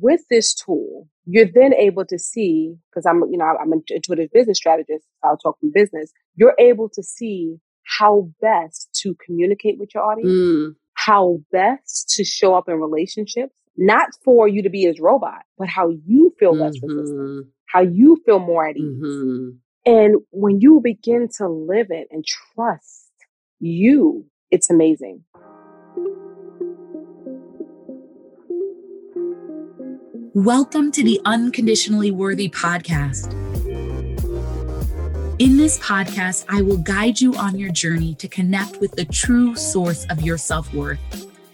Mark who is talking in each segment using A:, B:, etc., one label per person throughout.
A: with this tool, you're then able to see, because I'm, you know, I'm an intuitive business strategist. I'll talk from business. You're able to see how best to communicate with your audience, mm. how best to show up in relationships, not for you to be as robot, but how you feel less mm-hmm. resistant, how you feel more at ease. Mm-hmm. And when you begin to live it and trust you, it's amazing.
B: Welcome to the Unconditionally Worthy podcast. In this podcast, I will guide you on your journey to connect with the true source of your self worth.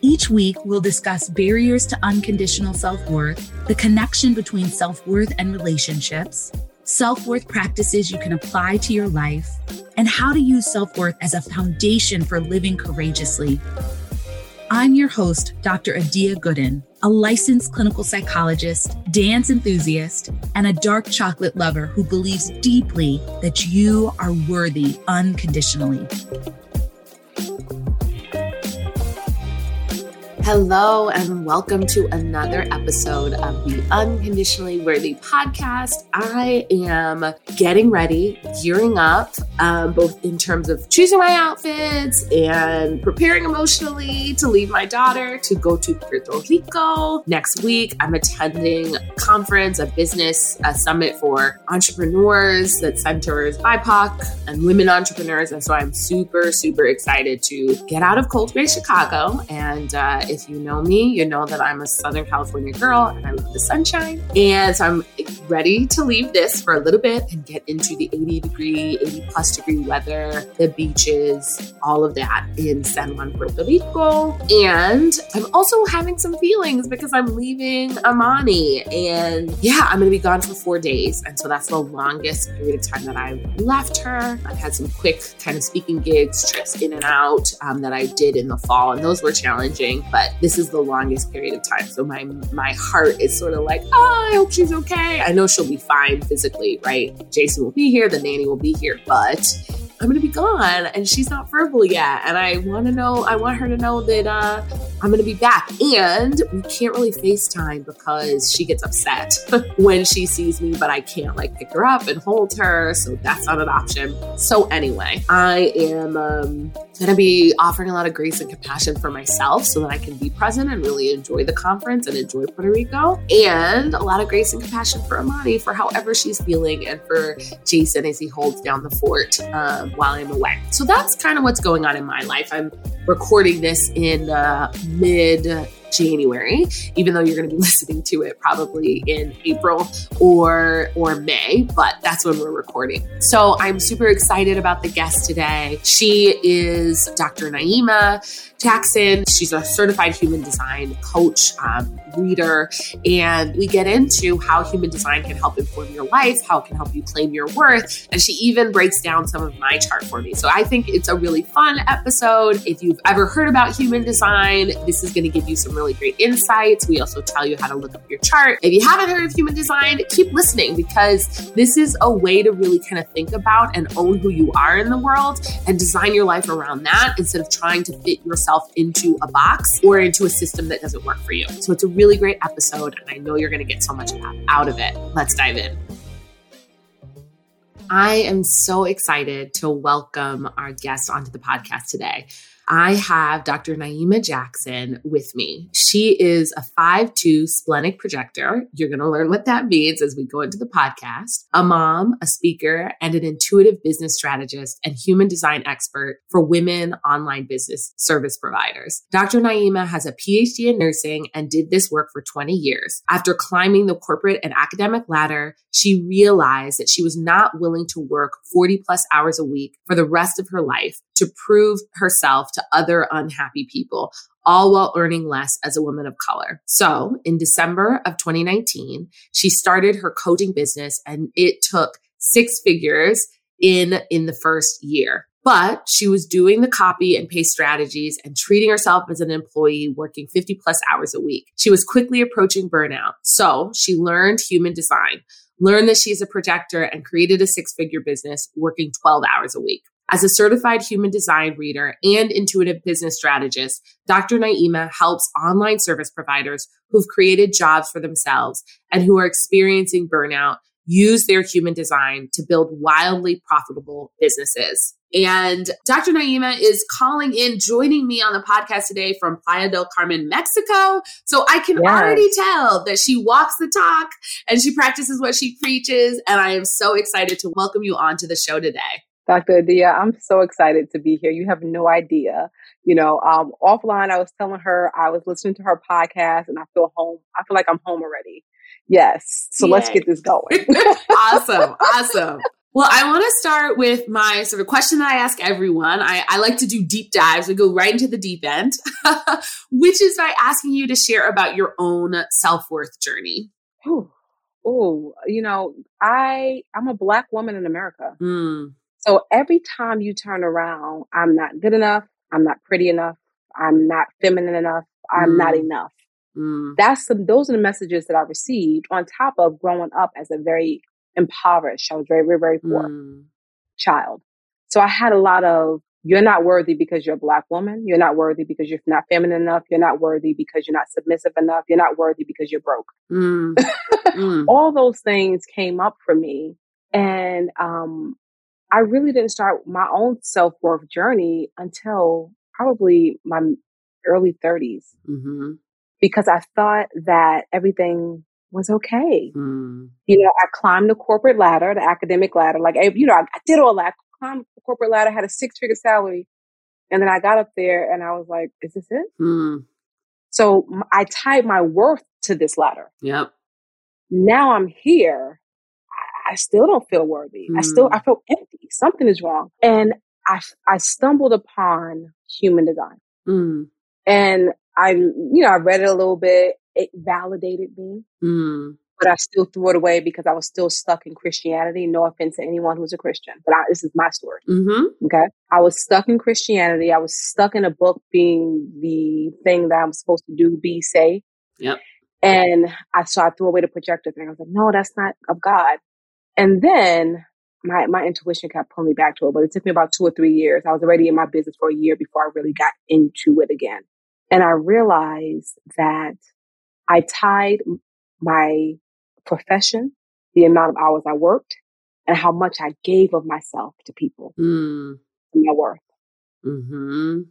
B: Each week, we'll discuss barriers to unconditional self worth, the connection between self worth and relationships, self worth practices you can apply to your life, and how to use self worth as a foundation for living courageously. I'm your host, Dr. Adia Gooden a licensed clinical psychologist, dance enthusiast, and a dark chocolate lover who believes deeply that you are worthy unconditionally. Hello, and welcome to another episode of the Unconditionally Worthy podcast. I am getting ready, gearing up, um, both in terms of choosing my outfits and preparing emotionally to leave my daughter to go to Puerto Rico next week. I'm attending a conference, a business a summit for entrepreneurs that centers BIPOC and women entrepreneurs. And so I'm super, super excited to get out of cold gray Chicago and uh, if you know me, you know that I'm a Southern California girl and I love the sunshine. And so I'm ready to leave this for a little bit and get into the 80 degree, 80 plus degree weather, the beaches, all of that in San Juan, Puerto Rico. And I'm also having some feelings because I'm leaving Amani. And yeah, I'm going to be gone for four days. And so that's the longest period of time that I've left her. I've had some quick kind of speaking gigs, trips in and out um, that I did in the fall, and those were challenging. But but this is the longest period of time. So my my heart is sort of like, oh, I hope she's okay. I know she'll be fine physically, right? Jason will be here, the nanny will be here, but I'm to be gone and she's not verbal yet. And I want to know, I want her to know that uh, I'm to be back. And we can't really FaceTime because she gets upset when she sees me, but I can't like pick her up and hold her. So that's not an option. So, anyway, I am um, to be offering a lot of grace and compassion for myself so that I can be present and really enjoy the conference and enjoy Puerto Rico. And a lot of grace and compassion for Amani for however she's feeling and for Jason as he holds down the fort. Um, while I'm away. So that's kind of what's going on in my life. I'm recording this in uh, mid January, even though you're going to be listening to it probably in April or or May, but that's when we're recording. So I'm super excited about the guest today. She is Dr. Naieema Jackson. She's a certified human design coach, um, reader, and we get into how human design can help inform your life, how it can help you claim your worth, and she even breaks down some of my chart for me. So I think it's a really fun episode. If you've ever heard about human design, this is going to give you some really great insights. We also tell you how to look up your chart. If you haven't heard of human design, keep listening because this is a way to really kind of think about and own who you are in the world and design your life around that instead of trying to fit yourself into a box or into a system that doesn't work for you. So it's a really great episode, and I know you're going to get so much out of it. Let's dive in. I am so excited to welcome our guest onto the podcast today. I have Dr. Naieema Jackson with me. She is a 5'2 splenic projector. You're going to learn what that means as we go into the podcast. A mom, a speaker, and an intuitive business strategist and human design expert for women online business service providers. Dr. Naieema has a PhD in nursing and did this work for 20 years. After climbing the corporate and academic ladder, she realized that she was not willing to work 40 plus hours a week for the rest of her life to prove herself to other unhappy people, all while earning less as a woman of color. So in December of 2019, she started her coaching business and it took six figures in, in the first year. But she was doing the copy and paste strategies and treating herself as an employee working 50 plus hours a week. She was quickly approaching burnout. So she learned human design, learned that she's a projector and created a six figure business working 12 hours a week. As a certified human design reader and intuitive business strategist, Dr. Naieema helps online service providers who've created jobs for themselves and who are experiencing burnout use their human design to build wildly profitable businesses. And Dr. Naieema is calling in, joining me on the podcast today from Playa del Carmen, Mexico. So I can yes. already tell that she walks the talk and she practices what she preaches. And I am so excited to welcome you onto the show today.
A: Dr. Adia, I'm so excited to be here. You have no idea. You know, um, offline, I was telling her I was listening to her podcast and I feel home. I feel like I'm home already. Yes. So Yay. let's get this going.
B: awesome. Awesome. Well, I want to start with my sort of question that I ask everyone. I, I like to do deep dives. We go right into the deep end, which is by asking you to share about your own self worth journey.
A: Oh, you know, I I'm a black woman in America. Mm. So every time you turn around, I'm not good enough. I'm not pretty enough. I'm not feminine enough. I'm mm. not enough. Mm. That's some, those are the messages that I received on top of growing up as a very impoverished. I was very, very, very poor mm. child. So I had a lot of, you're not worthy because you're a black woman. You're not worthy because you're not feminine enough. You're not worthy because you're not submissive enough. You're not worthy because you're broke. Mm. mm. All those things came up for me. And, um, I really didn't start my own self worth journey until probably my early 30s mm-hmm. because I thought that everything was okay. Mm. You know, I climbed the corporate ladder, the academic ladder. Like, you know, I, I did all that. I climbed the corporate ladder, had a six figure salary. And then I got up there and I was like, is this it? Mm. So I tied my worth to this ladder.
B: Yep.
A: Now I'm here. I, still don't feel worthy. Mm. I still, I feel empty. Something is wrong. And I, I stumbled upon human design. Mm. And I, you know, I read it a little bit it validated me. Mm. But I still threw it away because I was still stuck in Christianity. No offense to anyone who's a Christian, but I, this is my story. Mm-hmm. Okay. I was stuck in Christianity. I was stuck in a book being the thing that I'm supposed to do, be, say.
B: Yep.
A: And I so I threw away the projector thing. I was like, no, that's not of God. And then my, my intuition kept pulling me back to it, but it took me about two or three years. I was already in my business for a year before I really got into it again. And I realized that I tied my profession, the amount of hours I worked, and how much I gave of myself to people, mm. my worth.
B: Mm-hmm.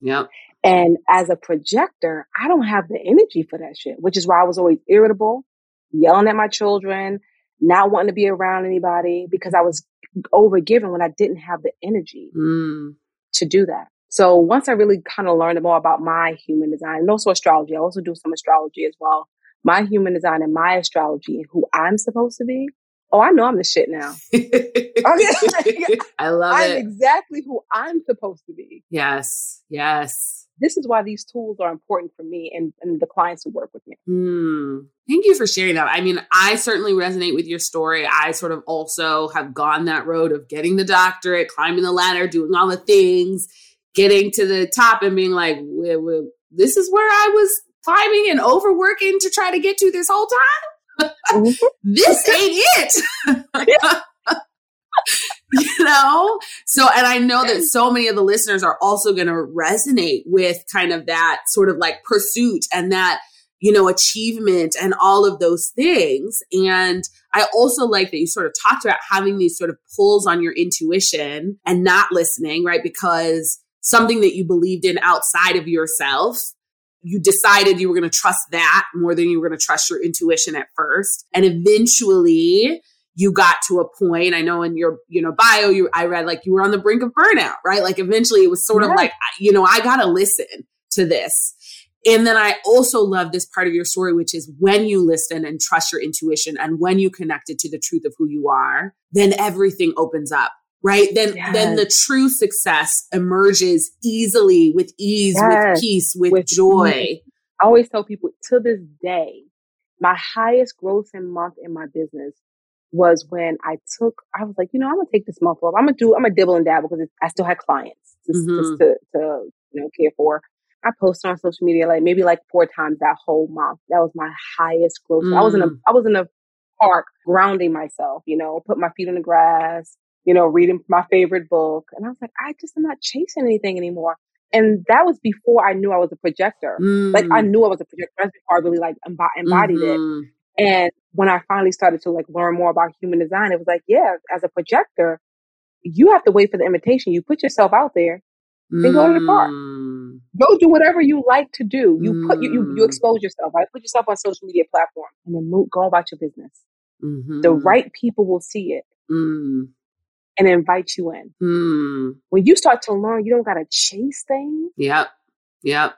B: Yep.
A: And as a projector, I don't have the energy for that shit, which is why I was always irritable, yelling at my children, not wanting to be around anybody because I was overgiven when I didn't have the energy mm. to do that. So once I really kind of learned more about my human design and also astrology, I also do some astrology as well. My human design and my astrology and who I'm supposed to be. Oh, I know I'm the shit now.
B: okay. I love
A: I'm
B: it.
A: exactly who I'm supposed to be.
B: Yes. Yes.
A: This is why these tools are important for me and, and the clients who work with me.
B: Mm. Thank you for sharing that. I mean, I certainly resonate with your story. I sort of also have gone that road of getting the doctorate, climbing the ladder, doing all the things getting to the top and being like, this is where I was climbing and overworking to try to get to this whole time. Mm-hmm. this ain't it. you know? So, and I know that so many of the listeners are also going to resonate with kind of that sort of like pursuit and that, you know, achievement and all of those things. And I also like that you sort of talked about having these sort of pulls on your intuition and not listening, right? Because something that you believed in outside of yourself. You decided you were going to trust that more than you were going to trust your intuition at first. And eventually you got to a point. I know in your, you know, bio, you, I read like you were on the brink of burnout, right? Like eventually it was sort yeah. of like, you know, I got to listen to this. And then I also love this part of your story, which is when you listen and trust your intuition and when you connect it to the truth of who you are, then everything opens up right? Then yes. then the true success emerges easily with ease, yes. with peace, with, with joy.
A: I always tell people to this day, my highest grossing month in my business was when I took, I was like, you know, I'm gonna take this month off. I'm gonna do, I'm gonna dibble and dabble because I still had clients just, mm-hmm. just to, to, you know, care for. I posted on social media like maybe like four times that whole month. That was my highest growth. Mm. I was in a, mm. Was in a park grounding myself, you know, put my feet on the grass, you know, reading my favorite book. And I was like, I just am not chasing anything anymore. And that was before I knew I was a projector. Mm. Like I mm. knew I was a projector. That's before I really like embodied mm-hmm. it. And when I finally started to like learn more about human design, it was like, yeah, as a projector, you have to wait for the invitation. You put yourself out there, then go to the park. Mm. Go do whatever you like to do. You put you, you, you mm. expose yourself. Right? Put yourself on social media platform and then move, go about your business. Mm-hmm. The right people will see it mm. and invite you in. Mm. When you start to learn, you don't got to chase things.
B: Yep. Yep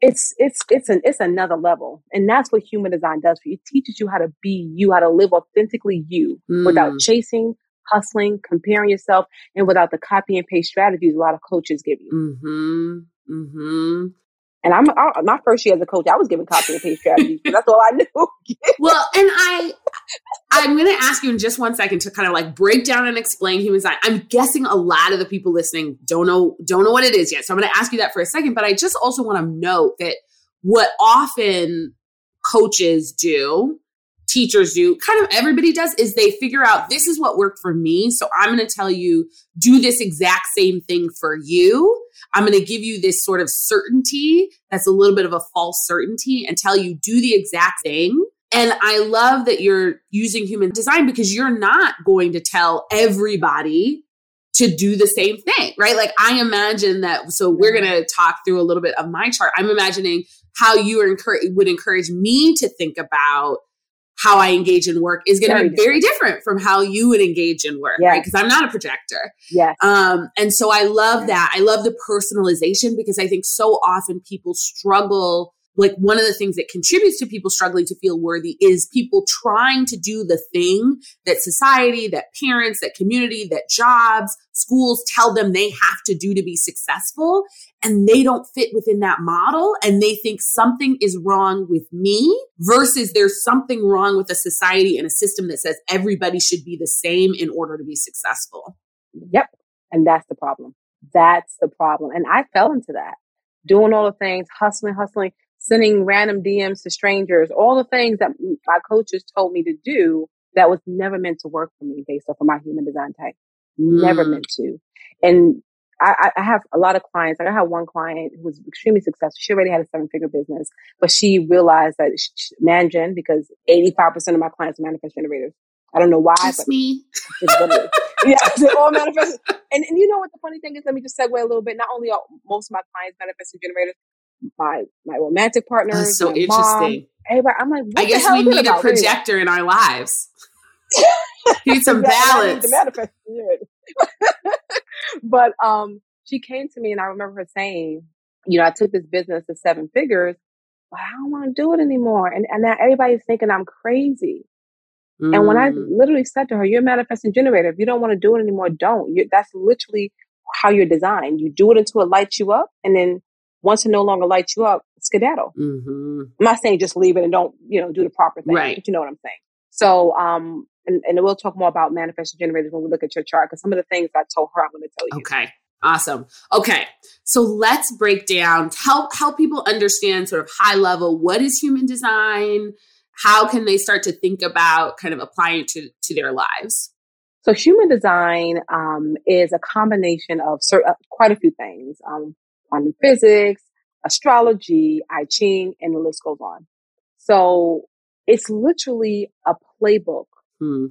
A: it's it's it's an it's another level and that's what human design does for you it teaches you how to be you how to live authentically you mm. without chasing hustling comparing yourself and without the copy and paste strategies a lot of coaches give you mm-hmm. Mm-hmm. And I'm I, my first year as a coach, I was giving copy and paste strategies. that's all I knew.
B: well, and I I'm going to ask you in just one second to kind of like break down and explain human design. I'm guessing a lot of the people listening don't know don't know what it is yet. So I'm going to ask you that for a second, but I just also want to note that what often coaches do, teachers do, kind of everybody does is they figure out this is what worked for me, so I'm going to tell you do this exact same thing for you. I'm going to give you this sort of certainty that's a little bit of a false certainty and tell you do the exact thing and I love that you're using human design because you're not going to tell everybody to do the same thing, right? Like I imagine that. So we're going to talk through a little bit of my chart. I'm imagining how you encourage, would encourage me to think about how I engage in work is going to be very different from how you would engage in work, yes. right? Because I'm not a projector.
A: Yeah.
B: Um, and so I love yes. that. I love the personalization because I think so often people struggle like one of the things that contributes to people struggling to feel worthy is people trying to do the thing that society, that parents, that community, that jobs, schools tell them they have to do to be successful. And they don't fit within that model. And they think something is wrong with me versus there's something wrong with a society and a system that says everybody should be the same in order to be successful.
A: Yep. And that's the problem. That's the problem. And I fell into that doing all the things, hustling, hustling sending random DMs to strangers, all the things that my coaches told me to do that was never meant to work for me based off of my human design type. Never mm. meant to. And I, I, have a lot of clients. Like I have one client who was extremely successful. She already had a seven figure business, but she realized that she, Mansion, because 85% of my clients are manifest generators. I don't know why,
B: That's
A: but
B: me.
A: yeah, they all manifest. And, and you know what the funny thing is? Let me just segue a little bit. Not only are most of my clients manifesting generators, my my romantic partner.
B: That's so interesting.
A: Mom, everybody, I'm like,
B: I guess we need a projector in our lives. need some balance.
A: but um, she came to me, and I remember her saying, "You know, I took this business to seven figures, but I don't want to do it anymore." And and now everybody's thinking I'm crazy. Mm. And when I mm. literally said to her, "You're a manifesting generator. If you don't want to do it anymore, don't." You're, that's literally how you're designed. You do it until it lights you up, and then once it no longer lights you up, skedaddle. Mm-hmm. I'm not saying just leave it and don't, you know, do the proper thing.
B: Right.
A: But you know what I'm saying. So, um, and, and we'll talk more about manifesting generators when we look at your chart because some of the things I told her I'm going to tell you.
B: Okay. Awesome. Okay. So let's break down, help help people understand sort of high level what is human design? How can they start to think about kind of applying it to, to their lives?
A: So human design um, is a combination of cert- uh, quite a few things. Um, quantum physics, astrology, I Ching, and the list goes on. So it's literally a playbook hmm.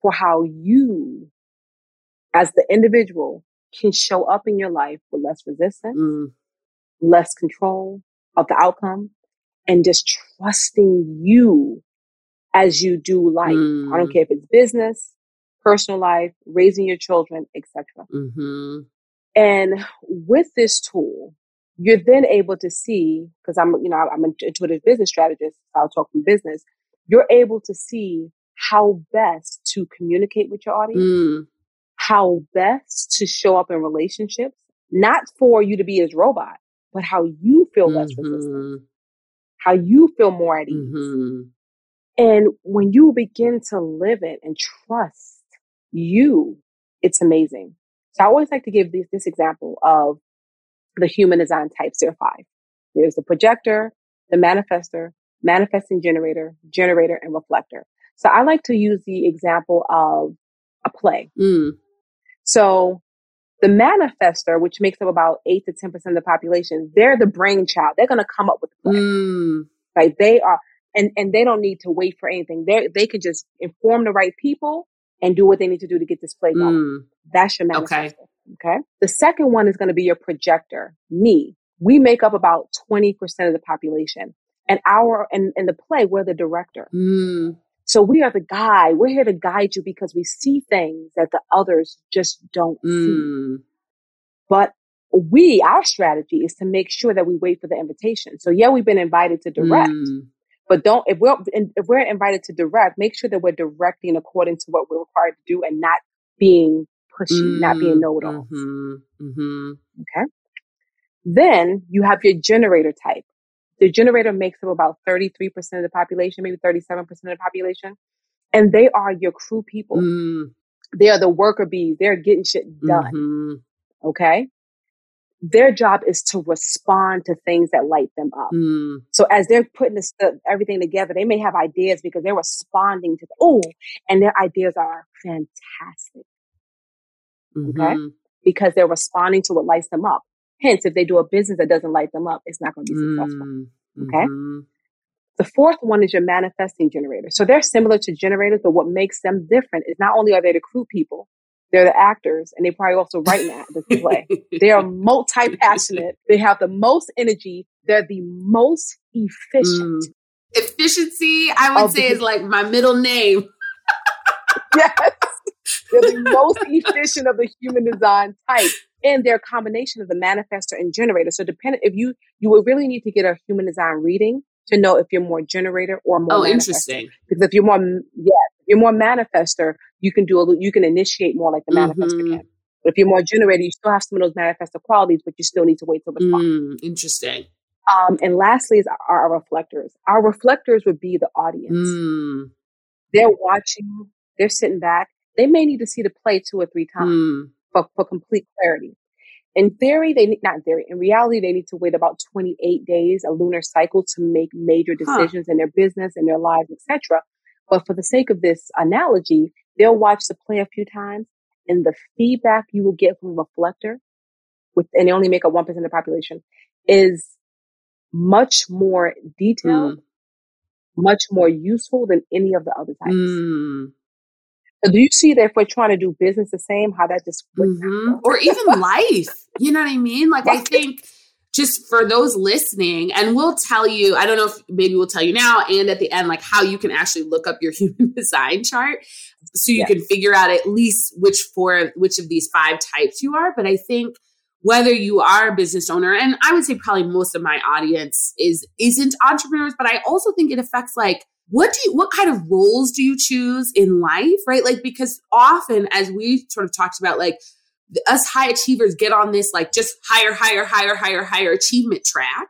A: for how you, as the individual, can show up in your life with less resistance, mm. less control of the outcome, and just trusting you as you do life. Mm. I don't hmm. care if it's business, personal life, raising your children, etc. Mm-hmm. And with this tool, you're then able to see, because I'm, you know, I'm an intuitive business strategist. I'll talk from business. You're able to see how best to communicate with your audience, mm. how best to show up in relationships, not for you to be as robot, but how you feel less mm-hmm. resistant, how you feel more at ease. Mm-hmm. And when you begin to live it and trust you, it's amazing. So I always like to give this, this example of the human design types. There are five. There's the projector, the manifester, manifesting generator, generator, and reflector. So I like to use the example of a play. Mm. So the manifester, which makes up about eight to 10% of the population, they're the brainchild. They're going to come up with the plan. Mm. Right. They are, and, and they don't need to wait for anything. They they can just inform the right people and do what they need to do to get this play going. Mm. That's your manifester. Okay. okay. The second one is going to be your projector, me. We make up about 20% of the population. And our, and in the play, we're the director. Mm. So we are the guide. We're here to guide you because we see things that the others just don't mm. see. But we, our strategy is to make sure that we wait for the invitation. So yeah, we've been invited to direct, mm. But don't, if we're, if we're invited to direct, make sure that we're directing according to what we're required to do and not being pushy, mm. not being know-it-all. Mm-hmm. Mm-hmm. Okay. Then you have your generator type. The generator makes up about 33% of the population, maybe 37% of the population. And they are your crew people. Mm. They are the worker bees. They're getting shit done. Mm-hmm. Okay. Their job is to respond to things that light them up. Mm. So as they're putting this, everything together, they may have ideas because they're responding to, the, oh, and their ideas are fantastic. Mm-hmm. Okay. Because they're responding to what lights them up. Hence, if they do a business that doesn't light them up, it's not going to be successful. Mm-hmm. Okay. The fourth one is your manifesting generator. So they're similar to generators, but what makes them different is not only are they the crew people, they're the actors, and they probably also write the play. they are multi passionate. They have the most energy. They're the most efficient. Mm.
B: Efficiency, I would say, the- is like my middle name.
A: yes. They're the most efficient of the human design type and their combination of the manifestor and generator. So depending if you you would really need to get a human design reading to know if you're more generator or more.
B: Oh, interesting.
A: Because if you're more, yeah, you're more manifestor, you can do a you can initiate more like the mm-hmm. manifestor can. But if you're more generator, you still have some of those manifestor qualities, but you still need to wait to respond.
B: Mm, interesting.
A: Um, and lastly is our, our, reflectors. Our reflectors would be the audience. Mm. They're watching, they're sitting back. They may need to see the play two or three times. Mm for, for complete clarity. In theory, they need, not in theory, in reality, they need to wait about 28 days, a lunar cycle to make major decisions huh. in their business and their lives, etc. But for the sake of this analogy, they'll watch the play a few times and the feedback you will get from a reflector with, and they only make up 1% of the population is much more detailed, mm. much more useful than any of the other types. Mm. So do you see that if we're trying to do business the same, how that just mm-hmm.
B: or even life? You know what I mean? Like I think just for those listening, and we'll tell you, I don't know if maybe we'll tell you now and at the end, like how you can actually look up your human design chart so you yes. can figure out at least which four, which of these five types you are. But I think whether you are a business owner, and I would say probably most of my audience is isn't entrepreneurs, but I also think it affects like what do you, what kind of roles do you choose in life, right? Like, because often, as we sort of talked about, like, us high achievers get on this, like, just higher, higher, higher, higher, higher achievement track.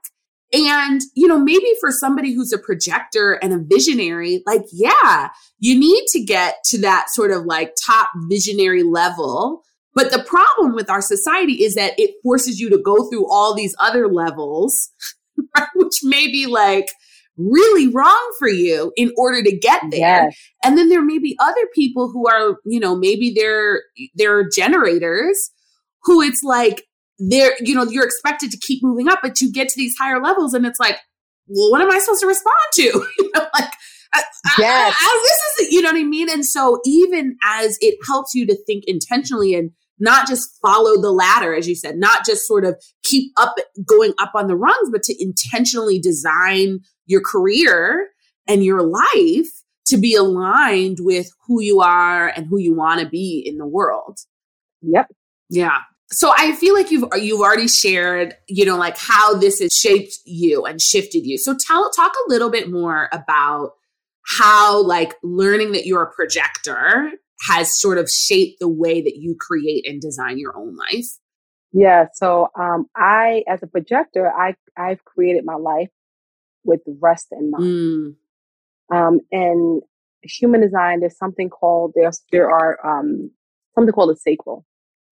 B: And, you know, maybe for somebody who's a projector and a visionary, like, yeah, you need to get to that sort of like top visionary level. But the problem with our society is that it forces you to go through all these other levels, right? which may be like, really wrong for you in order to get there. Yes. And then there may be other people who are, you know, maybe they're they're generators who it's like they're, you know, you're expected to keep moving up, but you get to these higher levels and it's like, well, what am I supposed to respond to? you know, like yes. I, I, this is, you know what I mean? And so even as it helps you to think intentionally and not just follow the ladder, as you said, not just sort of keep up going up on the rungs, but to intentionally design your career and your life to be aligned with who you are and who you want to be in the world.
A: Yep.
B: Yeah. So I feel like you've you've already shared, you know, like how this has shaped you and shifted you. So tell talk a little bit more about how like learning that you're a projector has sort of shaped the way that you create and design your own life?
A: Yeah, so um, I, as a projector, I I've created my life with rest in mind. Mm. Um, and human design, there's something called there's there are um, something called a sacral.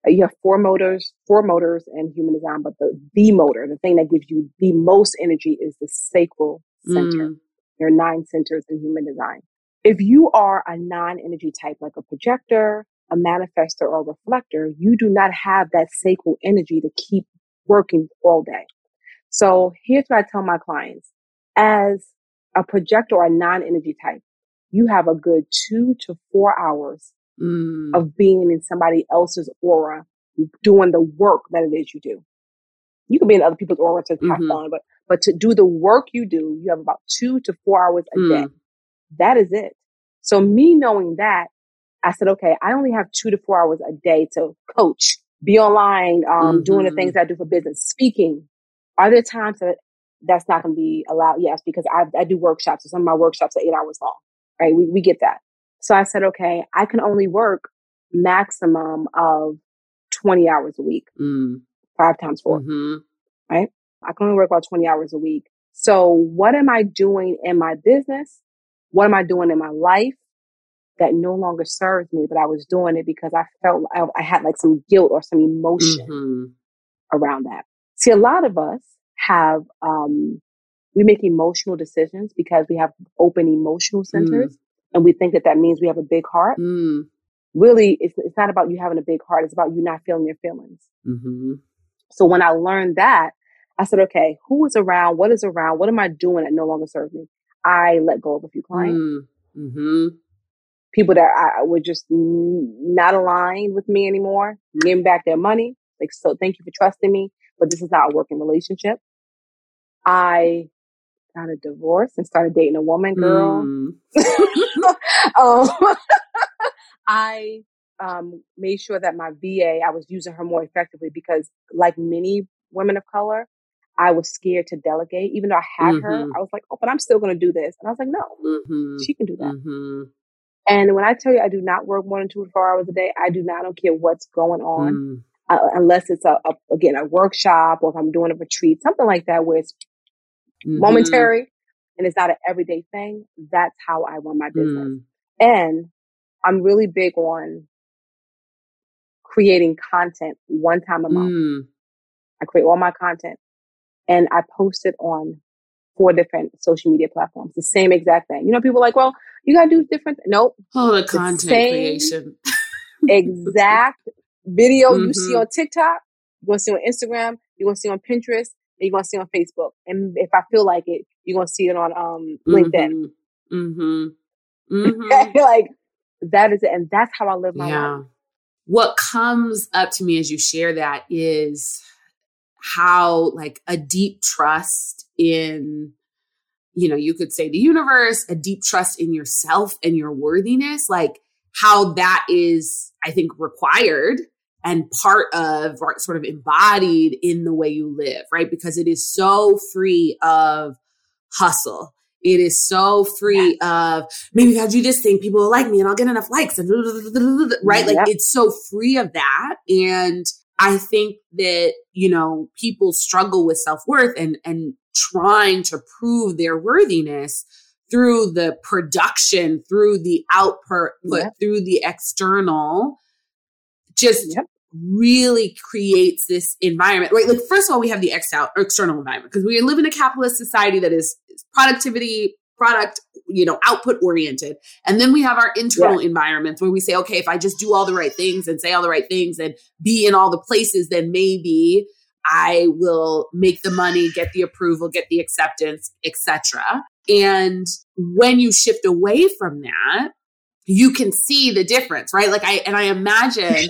A: Uh, you have four motors, four motors in human design, but the the motor, the thing that gives you the most energy, is the sacral center. Mm. There are nine centers in human design if you are a non energy type, like a projector, a manifester or a reflector, you do not have that sacral energy to keep working all day. So here's what I tell my clients. As a projector or a non-energy type, you have a good two to four hours mm. of being in somebody else's aura, doing the work that it is you do. You can be in other people's aura to have mm-hmm. fun, but but to do the work you do, you have about two to four hours a mm. day. That is it. So me knowing that, I said, okay, I only have two to four hours a day to coach, be online, um, mm-hmm. doing the things mm-hmm. I do for business, speaking. Are there times that that's not going to be allowed? Yes, because I, I do workshops. So some of my workshops are eight hours long, right? We, we get that. So I said, okay, I can only work maximum of 20 hours a week, mm. five times 4 mm-hmm. right? I can only work about 20 hours a week. So what am I doing in my business? What am I doing in my life? that no longer serves me, but I was doing it because I felt I, I had like some guilt or some emotion mm-hmm. around that. See, a lot of us have, um, we make emotional decisions because we have open emotional centers mm. and we think that that means we have a big heart. Mm. Really, it's, it's not about you having a big heart. It's about you not feeling your feelings. Mm-hmm. So when I learned that, I said, okay, who is around? What is around? What am I doing that no longer serves me? I let go of a few clients. Mm. Mm-hmm people that I were just not aligned with me anymore, giving back their money. Like, so thank you for trusting me, but this is not a working relationship. I got a divorce and started dating a woman, girl. Mm. um, I um, made sure that my VA, I was using her more effectively because, like many women of color, I was scared to delegate. Even though I had mm-hmm. her, I was like, oh, but I'm still going to do this. And I was like, no, mm-hmm. she can do that. Mm-hmm. And when I tell you I do not work more than two to four hours a day, I do not. I don't care what's going on, mm. uh, unless it's a, a, again a workshop or if I'm doing a retreat, something like that where it's mm-hmm. momentary and it's not an everyday thing. That's how I run my business. Mm. And I'm really big on creating content one time a month. Mm. I create all my content and I post it on four different social media platforms. The same exact thing. You know, people are like, well, you gotta do different. Nope.
B: Oh, the content the creation.
A: exact video mm-hmm. you see mm-hmm. on TikTok, you're gonna see on Instagram, you're gonna see on Pinterest, you're gonna see on Facebook. And if I feel like it, you're gonna see it on um LinkedIn. Mm-hmm. Mm-hmm. like that is it, and that's how I live my yeah. life.
B: What comes up to me as you share that is how like a deep trust in you know, you could say the universe, a deep trust in yourself and your worthiness, like how that is, I think, required and part of or sort of embodied in the way you live, right? Because it is so free of hustle. It is so free of maybe if I do this thing, people will like me and I'll get enough likes and right. Like it's so free of that. And I think that, you know, people struggle with self worth and, and trying to prove their worthiness through the production, through the output, yep. through the external, just yep. Really creates this environment, right? Like, first of all, we have the external, external environment because we live in a capitalist society that is productivity, product, you know, output oriented. And then we have our internal yeah. environments where we say, okay, if I just do all the right things and say all the right things and be in all the places, then maybe I will make the money, get the approval, get the acceptance, etc. And when you shift away from that, you can see the difference, right? Like I and I imagine and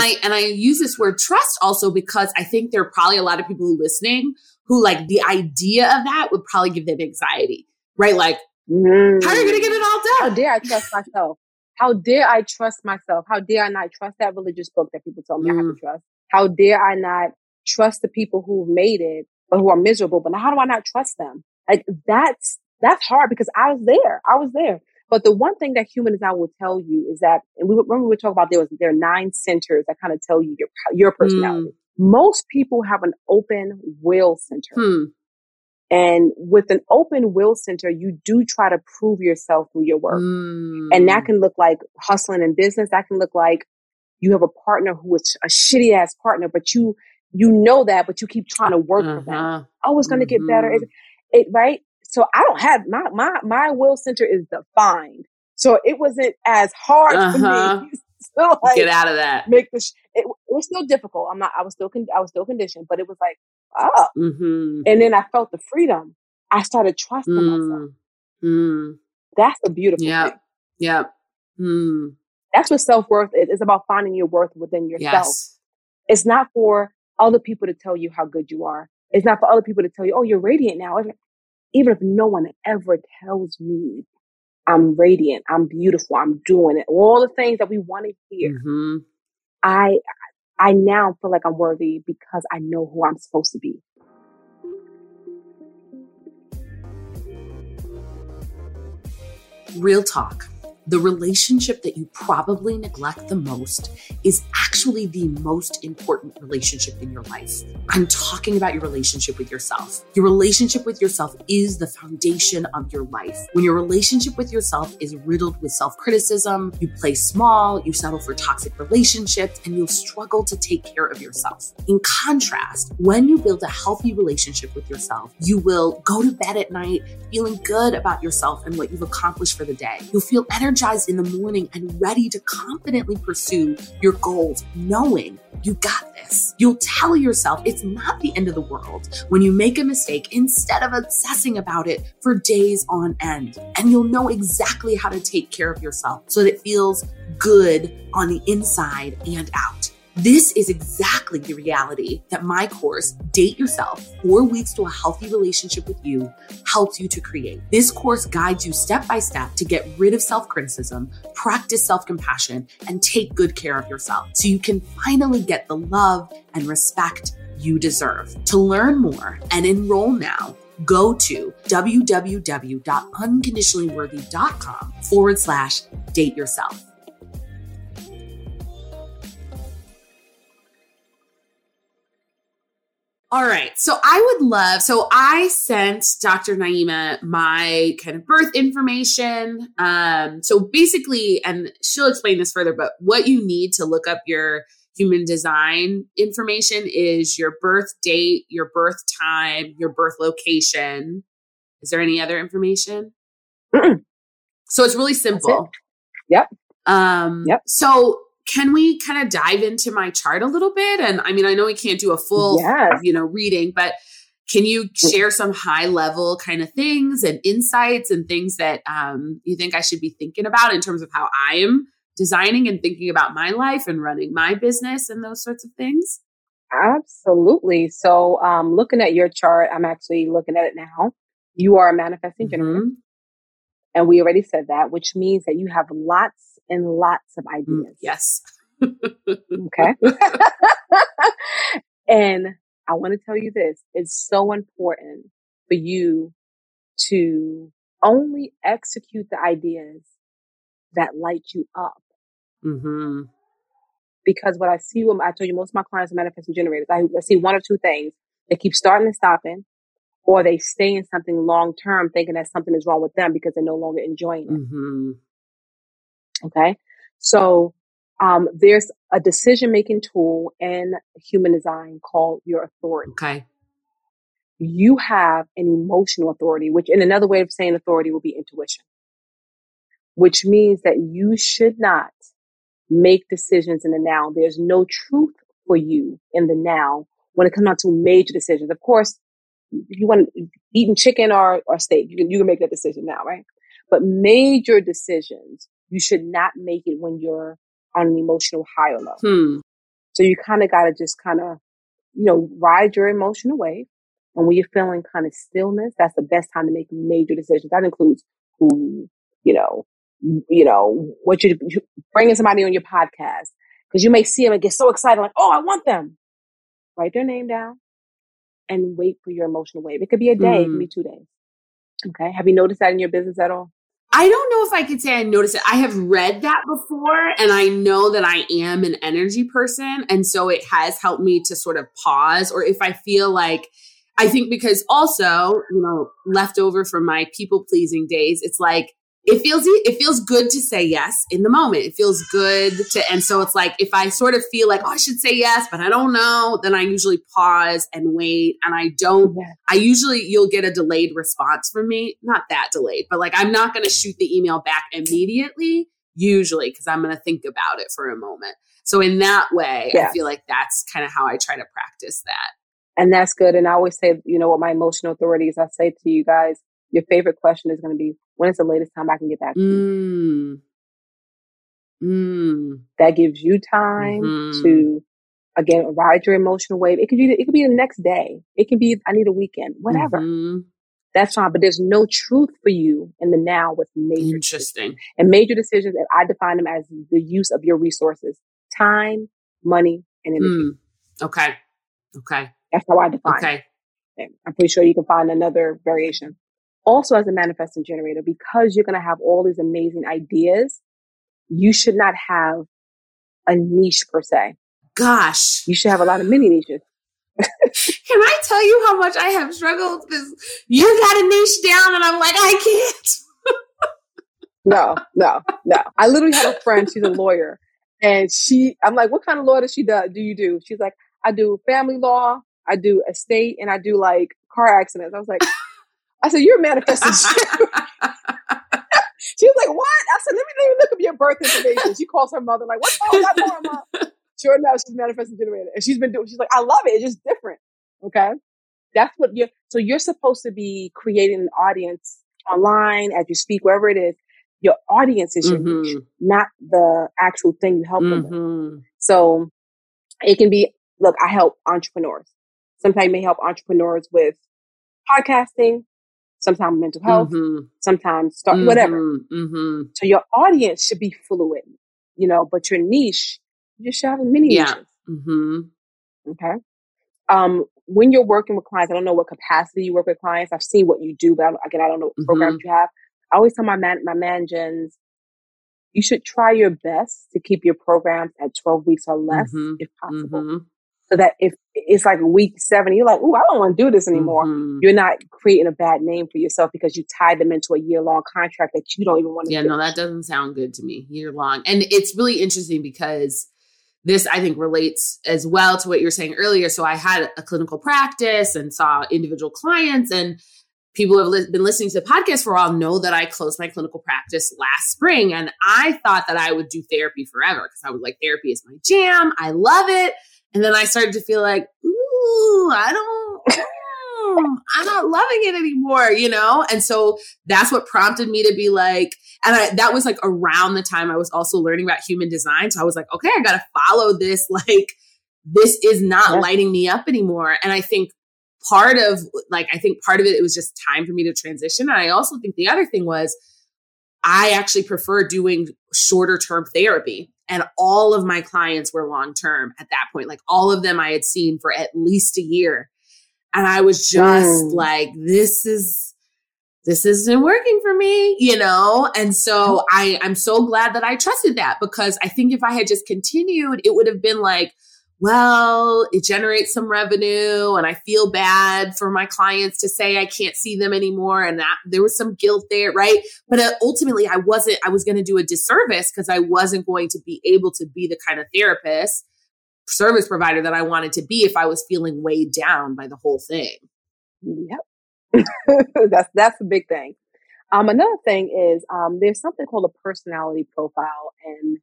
B: I and I use this word trust also because I think there are probably a lot of people listening who like the idea of that would probably give them anxiety, right? Like, mm. how are you gonna get it all done?
A: How dare I trust myself? How dare I trust myself? How dare I not trust that religious book that people told me mm. I have to mm. trust? How dare I not trust the people who've made it, but who are miserable. But how do I not trust them? Like that's, that's hard because I was there. I was there. But the one thing that humans, I will tell you is that, and we remember we were talking about there was there are nine centers that kind of tell you your your personality. Mm. Most people have an open will center. Hmm. And with an open will center, you do try to prove yourself through your work. Mm. And that hmm. can look like hustling in business. That can look like you have a partner who is a shitty ass partner, but you you know that, but you keep trying to work uh-huh. for. Oh, it's going to mm-hmm. get better. It, it, right? So I don't have my, my, my will center is defined. So it wasn't as hard uh-huh. for me uh-huh.
B: to like, get out of that.
A: Make this. It, it, was still difficult. I'm not. I was still. Con- I was still conditioned, but it was like, oh. Mm-hmm. And then I felt the freedom. I started trusting mm. myself. Mm. That's a beautiful
B: yep.
A: thing.
B: Yep. Mm.
A: That's what self worth is. It's about finding your worth within yourself. Yes. It's not for other people to tell you how good you are. It's not for other people to tell you, oh, you're radiant now. Even if no one ever tells me I'm radiant, I'm beautiful, I'm doing it, all the things that we want to hear. Mm-hmm. I I now feel like I'm worthy because I know who I'm supposed to be.
B: Real talk the relationship that you probably neglect the most is actually the most important relationship in your life. I'm talking about your relationship with yourself. Your relationship with yourself is the foundation of your life. When your relationship with yourself is riddled with self criticism, you play small, you settle for toxic relationships, and you'll struggle to take care of yourself. In contrast, when you build a healthy relationship with yourself, you will go to bed at night feeling good about yourself and what you've accomplished for the day. You'll feel energized energized in the morning and ready to confidently pursue your goals, knowing you got this. You'll tell yourself it's not the end of the world when you make a mistake instead of obsessing about it for days on end. And you'll know exactly how to take care of yourself so that it feels good on the inside and out. This is exactly the reality that my course, Date Yourself Four Weeks to a Healthy Relationship with You, helps you to create. This course guides you step by step to get rid of self criticism, practice self compassion, and take good care of yourself so you can finally get the love and respect you deserve. To learn more and enroll now, go to www.unconditionallyworthy.com forward slash date yourself. All right. So I would love, so I sent Dr. Naieema my kind of birth information. Um, so basically, and she'll explain this further, but what you need to look up your human design information is your birth date, your birth time, your birth location. Is there any other information? Mm-mm. So it's really simple.
A: It. Yep. Um,
B: yep. So can we kind of dive into my chart a little bit? And I mean, I know we can't do a full, yes. you know, reading, but can you share some high level kind of things and insights and things that um, you think I should be thinking about in terms of how I am designing and thinking about my life and running my business and those sorts of things?
A: Absolutely. So, um, looking at your chart, I'm actually looking at it now. You are a manifesting mm-hmm. generator. And we already said that, which means that you have lots and lots of mm, ideas.
B: yes.
A: okay. and I want to tell you this it's so important for you to only execute the ideas that light you up. Mm-hmm. Because what I see when I told you, most of my clients are manifesting generators. I, I see one or two things. They keep starting and stopping or they stay in something long term thinking that something is wrong with them because they're no longer enjoying it. Mm-hmm. Okay. So, um, there's a decision making tool in human design called your authority.
B: Okay.
A: You have an emotional authority, which in another way of saying authority will be intuition, which means that you should not make decisions in the now. There's no truth for you in the now when it comes down to major decisions. Of course, if you want eating chicken or, or steak, you can, you can make that decision now, right? But major decisions, you should not make it when you're on an emotional high or low. Hmm. So you kind of got to just kind of, you know, ride your emotional wave. And when you're feeling kind of stillness, that's the best time to make major decisions. That includes who, you know, you know, what you're bringing somebody on your podcast because you may see them and get so excited, like, oh, I want them. Write their name down, and wait for your emotional wave. It could be a day, mm. it could be mm. two days. Okay. Have you noticed that in your business at all?
B: I don't know if I could say I noticed it. I have read that before and I know that I am an energy person. And so it has helped me to sort of pause or if I feel like, I think because also, you know, left over from my people pleasing days, it's like, it feels it feels good to say yes in the moment. It feels good to and so it's like if I sort of feel like oh I should say yes but I don't know then I usually pause and wait and I don't. I usually you'll get a delayed response from me not that delayed but like I'm not going to shoot the email back immediately usually because I'm going to think about it for a moment. So in that way, yeah. I feel like that's kind of how I try to practice that.
A: And that's good. And I always say, you know, what my emotional authority is, I say to you guys, your favorite question is going to be, when is the latest time I can get back to you? Mm. Mm. That gives you time mm-hmm. to, again, ride your emotional wave. It could be, it could be the next day. It can be, I need a weekend, whatever. Mm-hmm. That's fine. But there's no truth for you in the now with major
B: Interesting.
A: Decisions. And major decisions, and I define them as the use of your resources, time, money, and energy. Mm.
B: Okay. Okay.
A: That's how I define okay. it. I'm pretty sure you can find another variation. Also, as a manifesting generator, because you're going to have all these amazing ideas, you should not have a niche per se.
B: Gosh.
A: You should have a lot of mini niches.
B: Can I tell you how much I have struggled? Because you got a niche down, and I'm like, I can't.
A: no, no, no. I literally had a friend. She's a lawyer, and she. I'm like, what kind of law does she do? Do you do? She's like, I do family law, I do estate, and I do like car accidents. I was like, I said, you're a manifesting. she was like, what? I said, let me, let me look up your birth information. She calls her mother like, what's with that mom? Sure enough, she's manifesting generator. And she's been doing, she's like, I love it. It's just different. Okay. That's what you're, so you're supposed to be creating an audience online as you speak, wherever it is. Your audience is your mm-hmm. niche, not the actual thing you help mm-hmm. them with. Mm-hmm. So it can be, look, I help entrepreneurs. Sometimes I may help entrepreneurs with podcasting, sometimes mental health, mm-hmm. sometimes start, mm-hmm. whatever. Mm-hmm. So your audience should be fluid, you know, but your niche, you should have many yeah. niches. Mm-hmm. Okay. Um, when you're working with clients, I don't know what capacity you work with clients. I've seen what you do, but I again, I don't know what programs mm-hmm. you have. I always tell my man, my managers, you should try your best to keep your programs at 12 weeks or less mm-hmm. if possible. So that if it's like week seven, you're like, oh, I don't want to do this anymore. Mm-hmm. You're not creating a bad name for yourself because you tied them into a year long contract that you don't even want to.
B: Yeah, finish. no, that doesn't sound good to me. Year long. And it's really interesting because this I think relates as well to what you were saying earlier. So I had a clinical practice and saw individual clients and people who have li- been listening to the podcast for a while know that I closed my clinical practice last spring and I thought that I would do therapy forever because I was like therapy is my jam. I love it. And then I started to feel like, ooh, I don't I'm not loving it anymore, you know? And so that's what prompted me to be like, and I, that was like around the time I was also learning about human design. So I was like, okay, I got to follow this. Like, this is not lighting me up anymore. And I think part of, like, I think part of it, it was just time for me to transition. And I also think the other thing was, I actually prefer doing shorter term therapy. And all of my clients were long term at that point. Like all of them I had seen for at least a year. And I was just mm. like, this is, this isn't working for me, you know? And so I, I'm so glad that I trusted that because I think if I had just continued, it would have been like, well, it generates some revenue and I feel bad for my clients to say I can't see them anymore. And that there was some guilt there, right? But uh, ultimately I wasn't, I was going to do a disservice because I wasn't going to be able to be the kind of therapist service provider that I wanted to be if I was feeling weighed down by the whole thing.
A: Yep. that's that's a big thing. Um, another thing is um, there's something called a personality profile in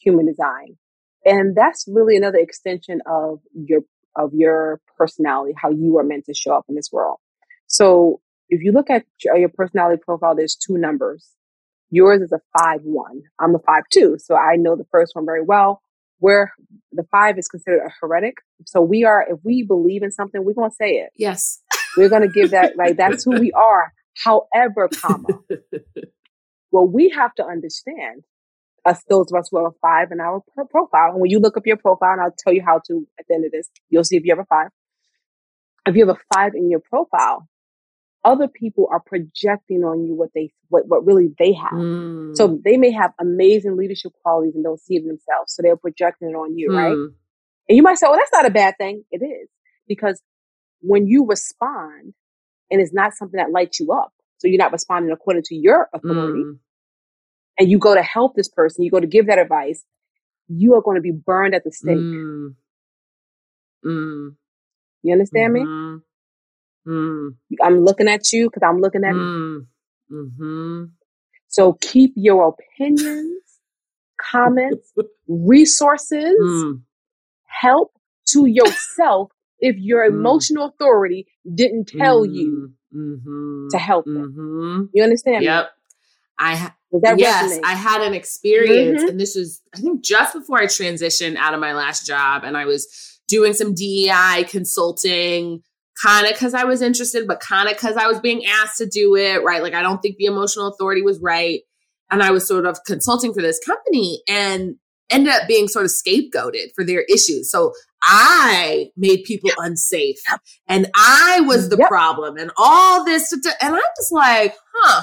A: human design, and that's really another extension of your of your personality, how you are meant to show up in this world. So if you look at your personality profile, there's two numbers. Yours is a five one. I'm a five two, so I know the first one very well. Where the five is considered a heretic, so we are. If we believe in something, we're gonna say it.
B: Yes.
A: We're going to give that, like, that's who we are. However, comma, what we have to understand, us, those of us who have a five in our pro- profile, and when you look up your profile, and I'll tell you how to at the end of this, you'll see if you have a five. If you have a five in your profile, other people are projecting on you what they what, what really they have. Mm. So they may have amazing leadership qualities and don't see it themselves. So they're projecting it on you, mm. right? And you might say, well, that's not a bad thing. It is because when you respond and it's not something that lights you up, so you're not responding according to your authority, mm. And you go to help this person, you go to give that advice, you are going to be burned at the stake. Mm. Mm. You understand mm-hmm. me? Mm. I'm looking at you because I'm looking at mm. Mm-hmm. So keep your opinions comments, resources, mm. help to yourself if your mm. emotional authority didn't tell mm. you mm-hmm. to help them. Mm-hmm. You understand?
B: Yep. Me? I yes, resonate? I had an experience, mm-hmm. and this was I think just before I transitioned out of my last job, and I was doing some DEI consulting, kind of because I was interested, but kind of because I was being asked to do it. Right, like I don't think the emotional authority was right, and I was sort of consulting for this company, and ended up being sort of scapegoated for their issues. So I made people unsafe and I was the yep. problem and all this. And I'm just like, huh,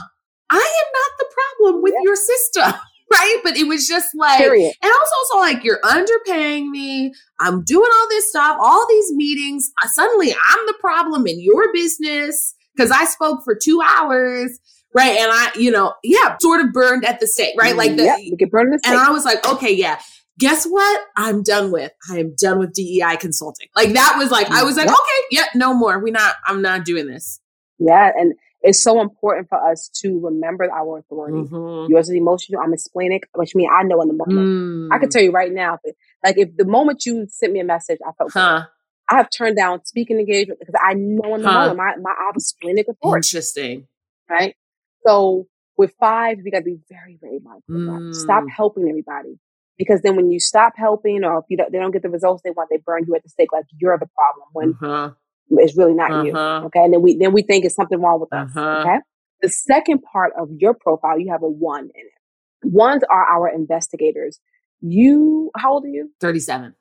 B: I am not the problem with yep. your system. Right. But it was just like, Period. and I was also like, you're underpaying me. I'm doing all this stuff, all these meetings. Uh, suddenly I'm the problem in your business because I spoke for two hours right? And I, you know, yeah, sort of burned at the stake, right? Like the,
A: yeah, you get burned at the
B: stake. And I was like, okay, yeah. Guess what? I'm done with. I am done with DEI consulting. Like that was like, I was like, okay, yeah, no more. We not, I'm not doing this.
A: Yeah. And it's so important for us to remember our authority. Mm-hmm. Yours is emotional. I'm splenic, which means I know in the moment. Mm. I can tell you right now, if, like if the moment you sent me a message, I felt huh. I have turned down speaking engagement because I know in the huh. moment my, my I have a splenic authority.
B: Interesting.
A: Right. So with five, we got to be very, very mindful. Mm. Stop helping everybody. Because then when you stop helping or if you don't, they don't get the results they want, they burn you at the stake like you're the problem when uh-huh. It's really not uh-huh. you. Okay. And then we, then we think it's something wrong with us. Uh-huh. Okay. The second part of your profile, you have a one in it. Ones are our investigators. You, how old are you?
B: 37.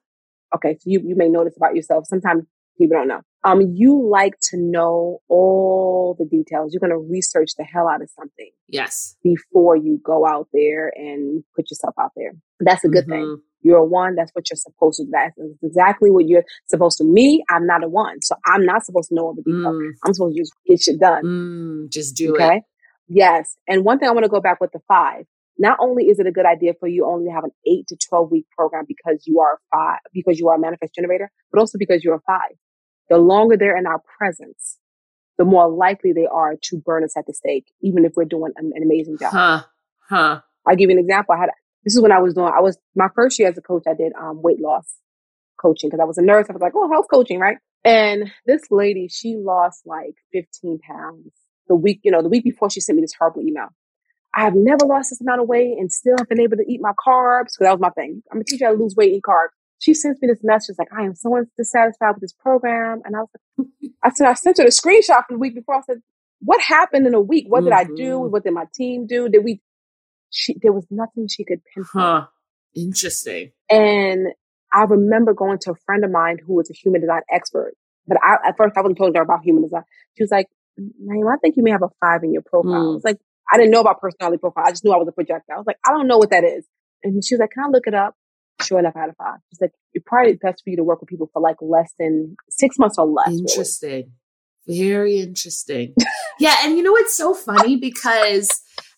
A: Okay. So you, you may notice about yourself. Sometimes people don't know. Um, you like to know all the details. You're going to research the hell out of something.
B: Yes.
A: Before you go out there and put yourself out there. That's a good mm-hmm. thing. You're a one. That's what you're supposed to do. That's exactly what you're supposed to. Me, I'm not a one. So I'm not supposed to know all the details. Mm. I'm supposed to just get shit done.
B: Mm, just do okay? it.
A: Yes. And one thing I want to go back with the five. Not only is it a good idea for you only to have an eight to 12 week program because you are a five, because you are a manifest generator, but also because you're a five the longer they're in our presence, the more likely they are to burn us at the stake, even if we're doing an, an amazing job.
B: Huh. Huh.
A: I'll give you an example. I had, this is when I was doing, I was, my first year as a coach, I did um, weight loss coaching because I was a nurse. I was like, oh, health coaching, right? And this lady, she lost like 15 pounds the week, you know, the week before she sent me this horrible email. I have never lost this amount of weight and still have been able to eat my carbs because that was my thing. I'm gonna teach you how to lose weight, eat carbs she sends me this message like, I am so dissatisfied with this program. And I was like, I said, I sent her the screenshot from the week before. I said, what happened in a week? What did mm-hmm. I do? Mm-hmm. What did my team do? Did we, she, there was nothing she could pinpoint. Huh.
B: Interesting.
A: And I remember going to a friend of mine who was a human design expert. But I, at first I wasn't told her about human design. She was like, Naeem, I think you may have a five in your profile. Mm. I was like, I didn't know about personality profile. I just knew I was a projector. I was like, I don't know what that is. And she was like, can I look it up? sure enough, I had a five. She's like, it's probably best for you to work with people for like less than six months or less.
B: Interesting. Really. Very interesting. yeah. And you know, it's so funny because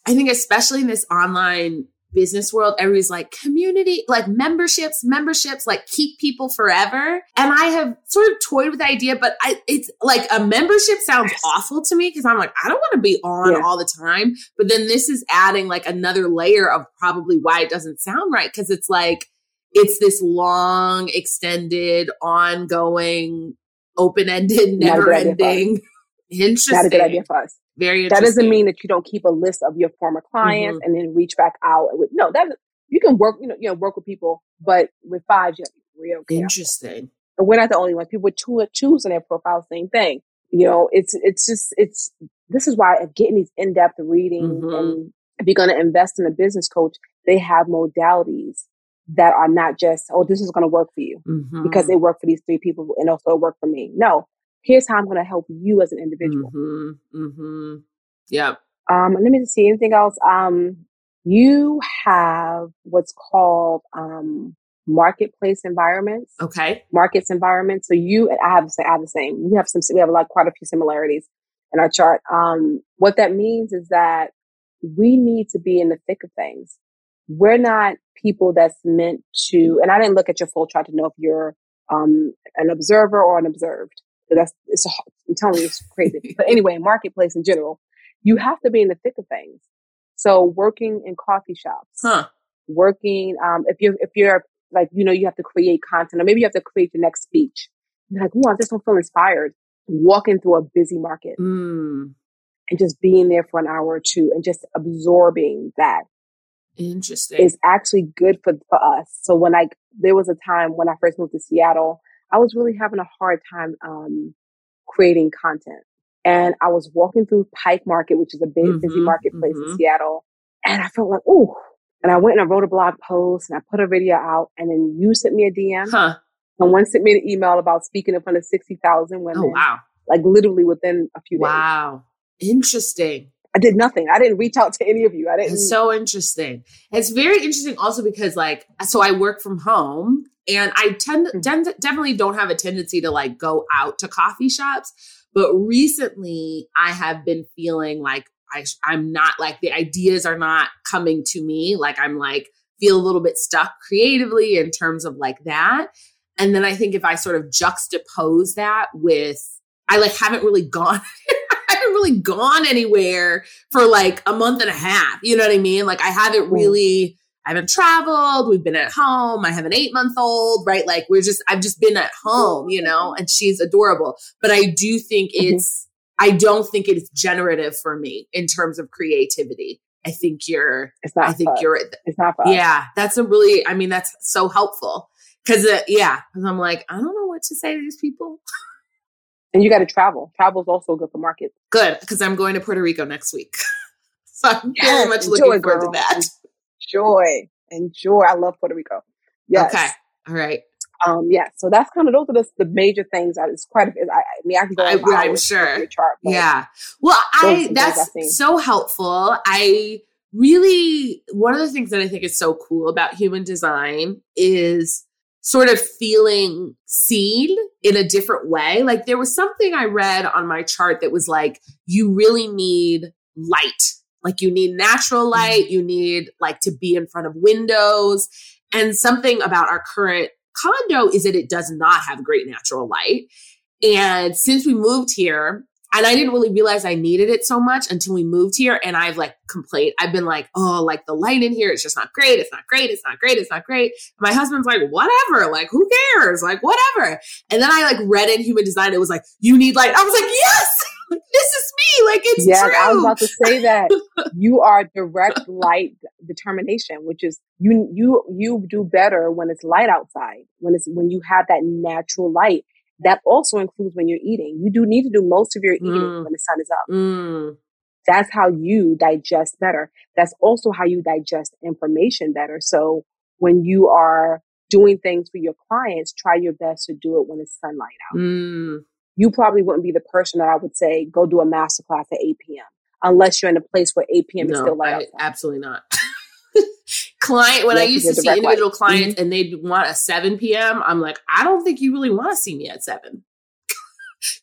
B: I think, especially in this online business world, everybody's like community, like memberships, memberships, like keep people forever. And I have sort of toyed with the idea, but I, it's like a membership sounds awful to me because I'm like, I don't want to be on yeah. all the time. But then this is adding like another layer of probably why it doesn't sound right. Cause it's like, it's this long, extended, ongoing, open ended, never ending. Interesting.
A: Not a good idea for us.
B: Very
A: That doesn't mean that you don't keep a list of your former clients mm-hmm. and then reach back out. With, no, that you can work, you know, you know, work with people, but with five, you have to be real
B: careful. Interesting.
A: And we're not the only ones. People with two choose in their profile, same thing. You know, it's it's just it's this is why getting these in depth reading mm-hmm. and if you're going to invest in a business coach, they have modalities that are not just, oh, this is going to work for you mm-hmm. because they work for these three people and also work for me. No, here's how I'm going to help you as an individual.
B: Mm-hmm. Mm-hmm.
A: Um, let me see anything else. Um, you have what's called um, marketplace environments.
B: Okay.
A: Markets environments. So you, I have, I have the same. We have some. We have a lot, quite a few similarities in our chart. Um, what that means is that we need to be in the thick of things. We're not people that's meant to, and I didn't look at your full chart to know if you're um, an observer or an observed. That's it's. I'm telling you, it's crazy. but anyway, marketplace in general, you have to be in the thick of things. So working in coffee shops,
B: huh.
A: working. Um, if you're if you're like you know you have to create content, or maybe you have to create the next speech. You're like, oh, I just don't feel inspired. Walking through a busy market
B: Mm,
A: and just being there for an hour or two and just absorbing that
B: interesting.
A: is actually good for, for us. So when I, there was a time when I first moved to Seattle, I was really having a hard time, um, creating content. And I was walking through Pike Market, which is a big, busy
B: Mhm,
A: marketplace
B: mhm.
A: in Seattle. And I felt like, ooh. And I went and I wrote a blog post and I put a video out and then you sent me a DM.
B: huh.
A: one sent me an email about speaking in front of 60,000 women.
B: Oh, wow.
A: Like literally within a few days.
B: Wow. Interesting.
A: I did nothing. I didn't reach out to any of you. I didn't.
B: It's so interesting. It's very interesting also because like so I work from home and I tend,
A: Mhm.
B: tend definitely don't have a tendency to like go out to coffee shops, but recently I have been feeling like I I'm not like the ideas are not coming to me like I'm like feel a little bit stuck creatively in terms of like that. And then I think if I sort of juxtapose that with I like haven't really gone I haven't really gone anywhere for like a month and a half. You know what I mean? Like I haven't really, I haven't traveled. We've been at home. I have an eight month old, right? Like we're just, I've just been at home, you know, and she's adorable. But I do think
A: Mhm.
B: it's, I don't think it's generative for me in terms of creativity. I think you're,
A: It's not.
B: I think
A: for,
B: you're,
A: It's not us.
B: yeah, that's a really, I mean, that's so helpful. Cause, uh, yeah, cause I'm like, I don't know what to say to these people.
A: And you got to travel. Travel is also good for markets.
B: Good, because I'm going to Puerto Rico next week. so I'm
A: Yes,
B: very much looking forward
A: girl.
B: to that.
A: Enjoy. Enjoy. I love Puerto Rico. Yes.
B: Okay. All right.
A: Um, yeah. So that's kind of, those are the, the major things. I, it's quite a bit. I, I mean, I can go
B: I, I'm sure.
A: chart.
B: Yeah. Well, I
A: are the things
B: that's so helpful. I really one of the things that I think is so cool about human design is sort of feeling seen in a different way. Like there was something I read on my chart that was like you really need light. Like you need natural
A: Mm-hmm.
B: light, you need like to be in front of windows. And something about our current condo is that it does not have great natural light. And since we moved here, and I didn't really realize I needed it so much until we moved here. And I've like complained. I've been like, oh, like the light in here, it's just not great. It's not great. It's not great. It's not great. My husband's like, whatever. Like, who cares? Like, whatever. And then I like read in human design. It was like, you need light. I was like, yes, like, this is me. Like, it's
A: Yes,
B: true.
A: I was about to say that you are direct light determination, which is you you you do better when it's light outside, when it's when you have that natural light. That also includes when you're eating. You do need to do most of your eating
B: Mm.
A: when the sun is up.
B: Mm,
A: That's how you digest better. That's also how you digest information better. So when you are doing things for your clients, try your best to do it when it's sunlight out
B: mm,
A: you probably wouldn't be the person that I would say go do a master class at 8 p.m. unless you're in a place where 8 p.m. is still light
B: I, absolutely not. Client, when I used to see
A: direct light.
B: individual clients and they'd want a 7 p.m., I'm like, I don't think you really want to see me at 7.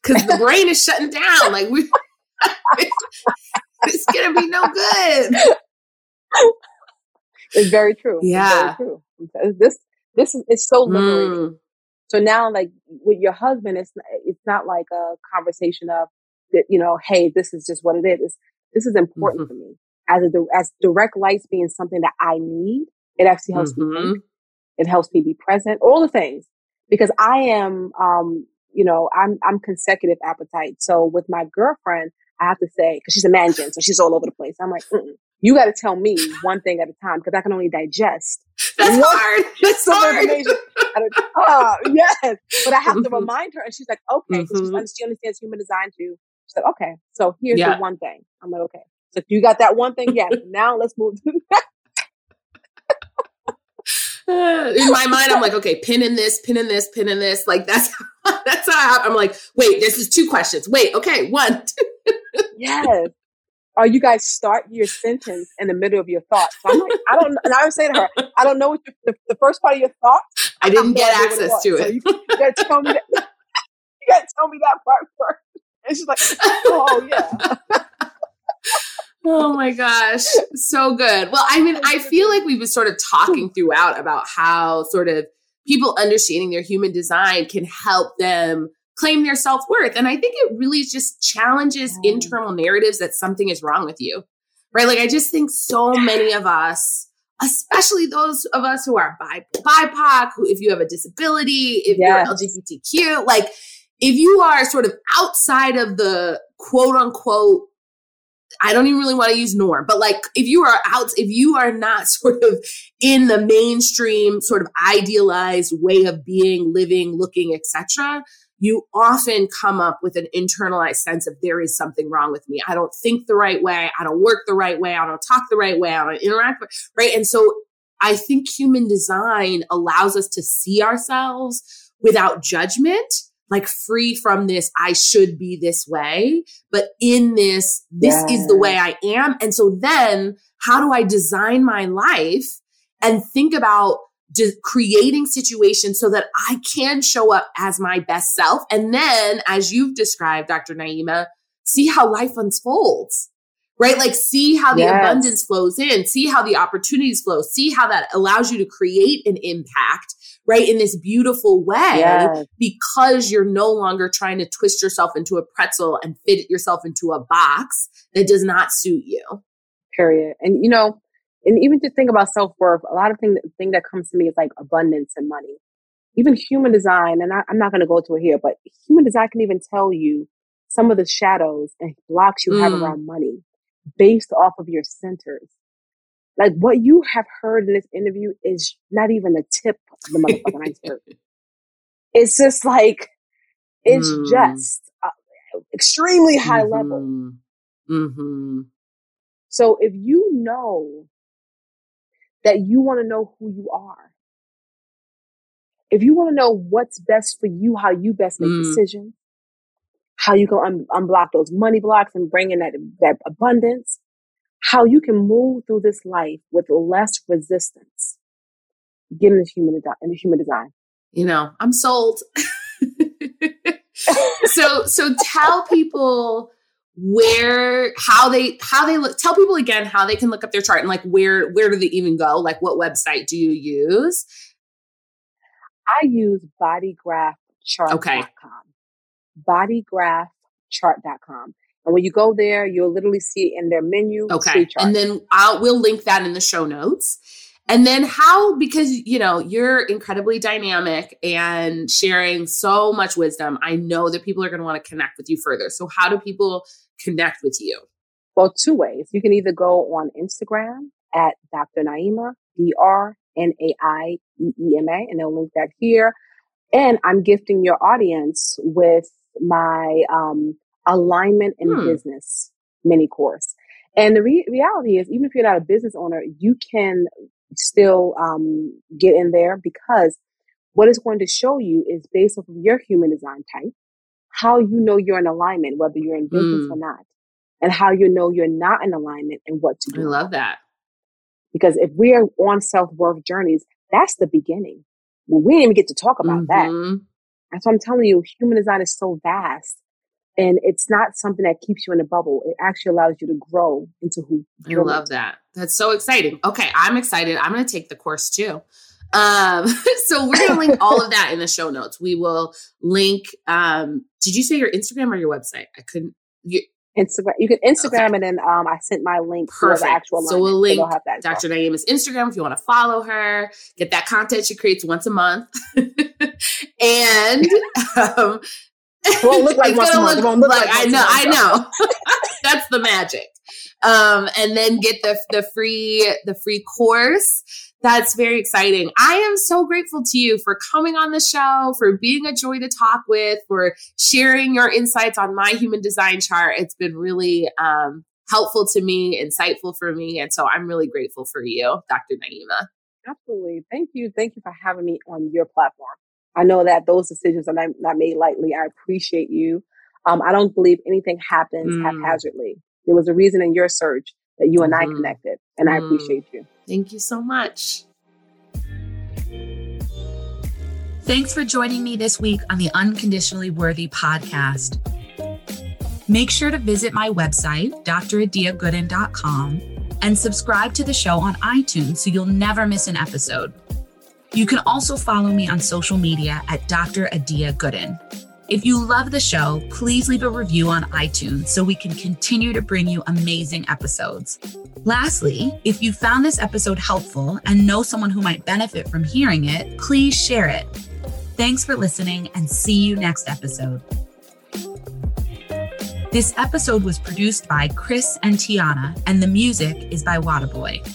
B: Because the brain is shutting down. Like, we, it's going to be no good.
A: It's very true. It's
B: Yeah.
A: very true. This this is it's so liberating.
B: Mm,
A: So now, like with your husband, it's it's not like a conversation of that. You know, hey, this is just what it is. It's, this is important
B: Mhm.
A: for me as a as direct lights being something that I need. It actually helps me think. It helps me be present. All the things because I am, um, you know, I'm I'm consecutive appetite. So with my girlfriend, I have to say because she's a ManGen, so she's all over the place. I'm like, Mm-mm. You got to tell me one thing at a time because I can only digest
B: That's
A: What?
B: hard. That's hard.
A: information. at a time. yes, but I have to
B: Mhm.
A: remind her, and she's like, okay, because
B: Mhm.
A: she understands human design too. She's like, okay, so here's
B: Yeah.
A: the one thing. I'm like, okay, so you got that one thing, yes. now let's move. to.
B: Uh, in my mind, I'm like, okay, pin in this, pin in this, pin in this. Like that's that's how I, I'm like, wait, this is two questions. Wait, okay, one. two.
A: Yes. Or you guys start your sentence in the middle of your thoughts. So I'm like, I don't, and I would say to her, I don't know what your, the, the first part of your thoughts.
B: I didn't get
A: idea what it
B: access
A: was.
B: to
A: So
B: it.
A: you, you gotta tell me that. You gotta tell me that part first. And she's like, oh yeah.
B: Oh my gosh, so good. Well, I mean, I feel like we've been sort of talking throughout about how sort of people understanding their human design can help them claim their self worth. And I think it really just challenges
A: Mm.
B: internal narratives that something is wrong with you, right? Like, I just think so many of us especially those of us who are BIPOC, who, if you have a disability, if yes. you're LGBTQ, like if you are sort of outside of the quote unquote I don't even really want to use norm, but like if you are out, if you are not sort of in the mainstream sort of idealized way of being, living, looking, etc., you often come up with an internalized sense of there is something wrong with me. I don't think the right way. I don't work the right way. I don't talk the right way. I don't interact, right? And so I think human design allows us to see ourselves without judgment, like free from this, I should be this way, but in this, this yes. is the way I am. And so then how do I design my life and think about creating situations so that I can show up as my best self. And then, as you've described, Dr. Naieema, see how life unfolds, right? Like, see how the yes. abundance flows in, see how the opportunities flow, see how that allows you to create an impact, right? In this beautiful way, yes. because you're no longer trying to twist yourself into a pretzel and fit yourself into a box that does not suit you.
A: Period. And, you know, and even to think about self worth, a lot of thing thing that comes to me is like abundance and money. Even human design, and I, I'm not going to go to it here, but human design can even tell you some of the shadows and blocks you mm. have around money based off of your centers. Like what you have heard in this interview is not even the tip of the motherfucking iceberg. It's just like, it's mm. just uh, extremely high mm-hmm. level. Mm-hmm. So if you know that you want to know who you are. If you want to know what's best for you, how you best make mm. decisions, how you can un- unblock those money blocks and bring in that, that abundance, how you can move through this life with less resistance, get into human, into human design.
B: You know, I'm sold. so, so tell people where how they how they look tell people again how they can look up their chart and like where where do they even go? Like what website do you use?
A: I use bodygraphchart.com okay. bodygraphchart.com and when you go there you'll literally see it in their menu
B: okay. and then i'll we'll link that in the show notes. And then how because you know you're incredibly dynamic and sharing so much wisdom i know that people are going to want to connect with you further. So how do people connect with you?
A: Well, two ways. You can either go on Instagram at Dr. Naieema, D R N A I E E M A, and they'll link that here. And I'm gifting your audience with my um, alignment in hmm. business mini course. And the re- reality is, even if you're not a business owner, you can still um, get in there because what it's going to show you is based off of your human design type how you know you're in alignment, whether you're in business mm. or not, and how you know you're not in alignment and what to do.
B: I love that.
A: Because if we are on self worth journeys, that's the beginning. Well, we didn't even get to talk about mm-hmm. that. And so I'm telling you, human design is so vast and it's not something that keeps you in a bubble. It actually allows you to grow into who
B: you I love that. That's so exciting. Okay, I'm excited. I'm going to take the course too. Um, so we're gonna link all of that in the show notes. We will link. Um, did you say your Instagram or your website? I couldn't. You,
A: Instagram. You can Instagram okay. and then um, I sent my link Perfect. for the actual.
B: So we'll link Dr. Naieema's Instagram if you want to follow her. Get that content she creates once a month, and um,
A: it won't look like once a month. Like,
B: like I know. I know. That's the magic. Um, and then get the the free the free course that's very exciting. I am so grateful to you for coming on the show, for being a joy to talk with, for sharing your insights on my human design chart. It's been really um, helpful to me, insightful for me. And so I'm really grateful for you, Dr. Naieema.
A: Absolutely. Thank you. Thank you for having me on your platform. I know that those decisions are not, not made lightly. I appreciate you. Um, I don't believe anything happens mm. haphazardly. There was a reason in your search that you and mm-hmm. I connected, and mm. I appreciate you.
B: Thank you so much. Thanks for joining me this week on the Unconditionally Worthy podcast. Make sure to visit my website, dradiagooden.com, and subscribe to the show on iTunes so you'll never miss an episode. You can also follow me on social media at Dr. Adia Gooden.
C: If you love the show, please leave a review on iTunes so we can continue to bring you amazing episodes. Lastly, if you found this episode helpful and know someone who might benefit from hearing it, please share it. Thanks for listening and see you next episode. This episode was produced by Chris and Tiana, and the music is by Wadaboy.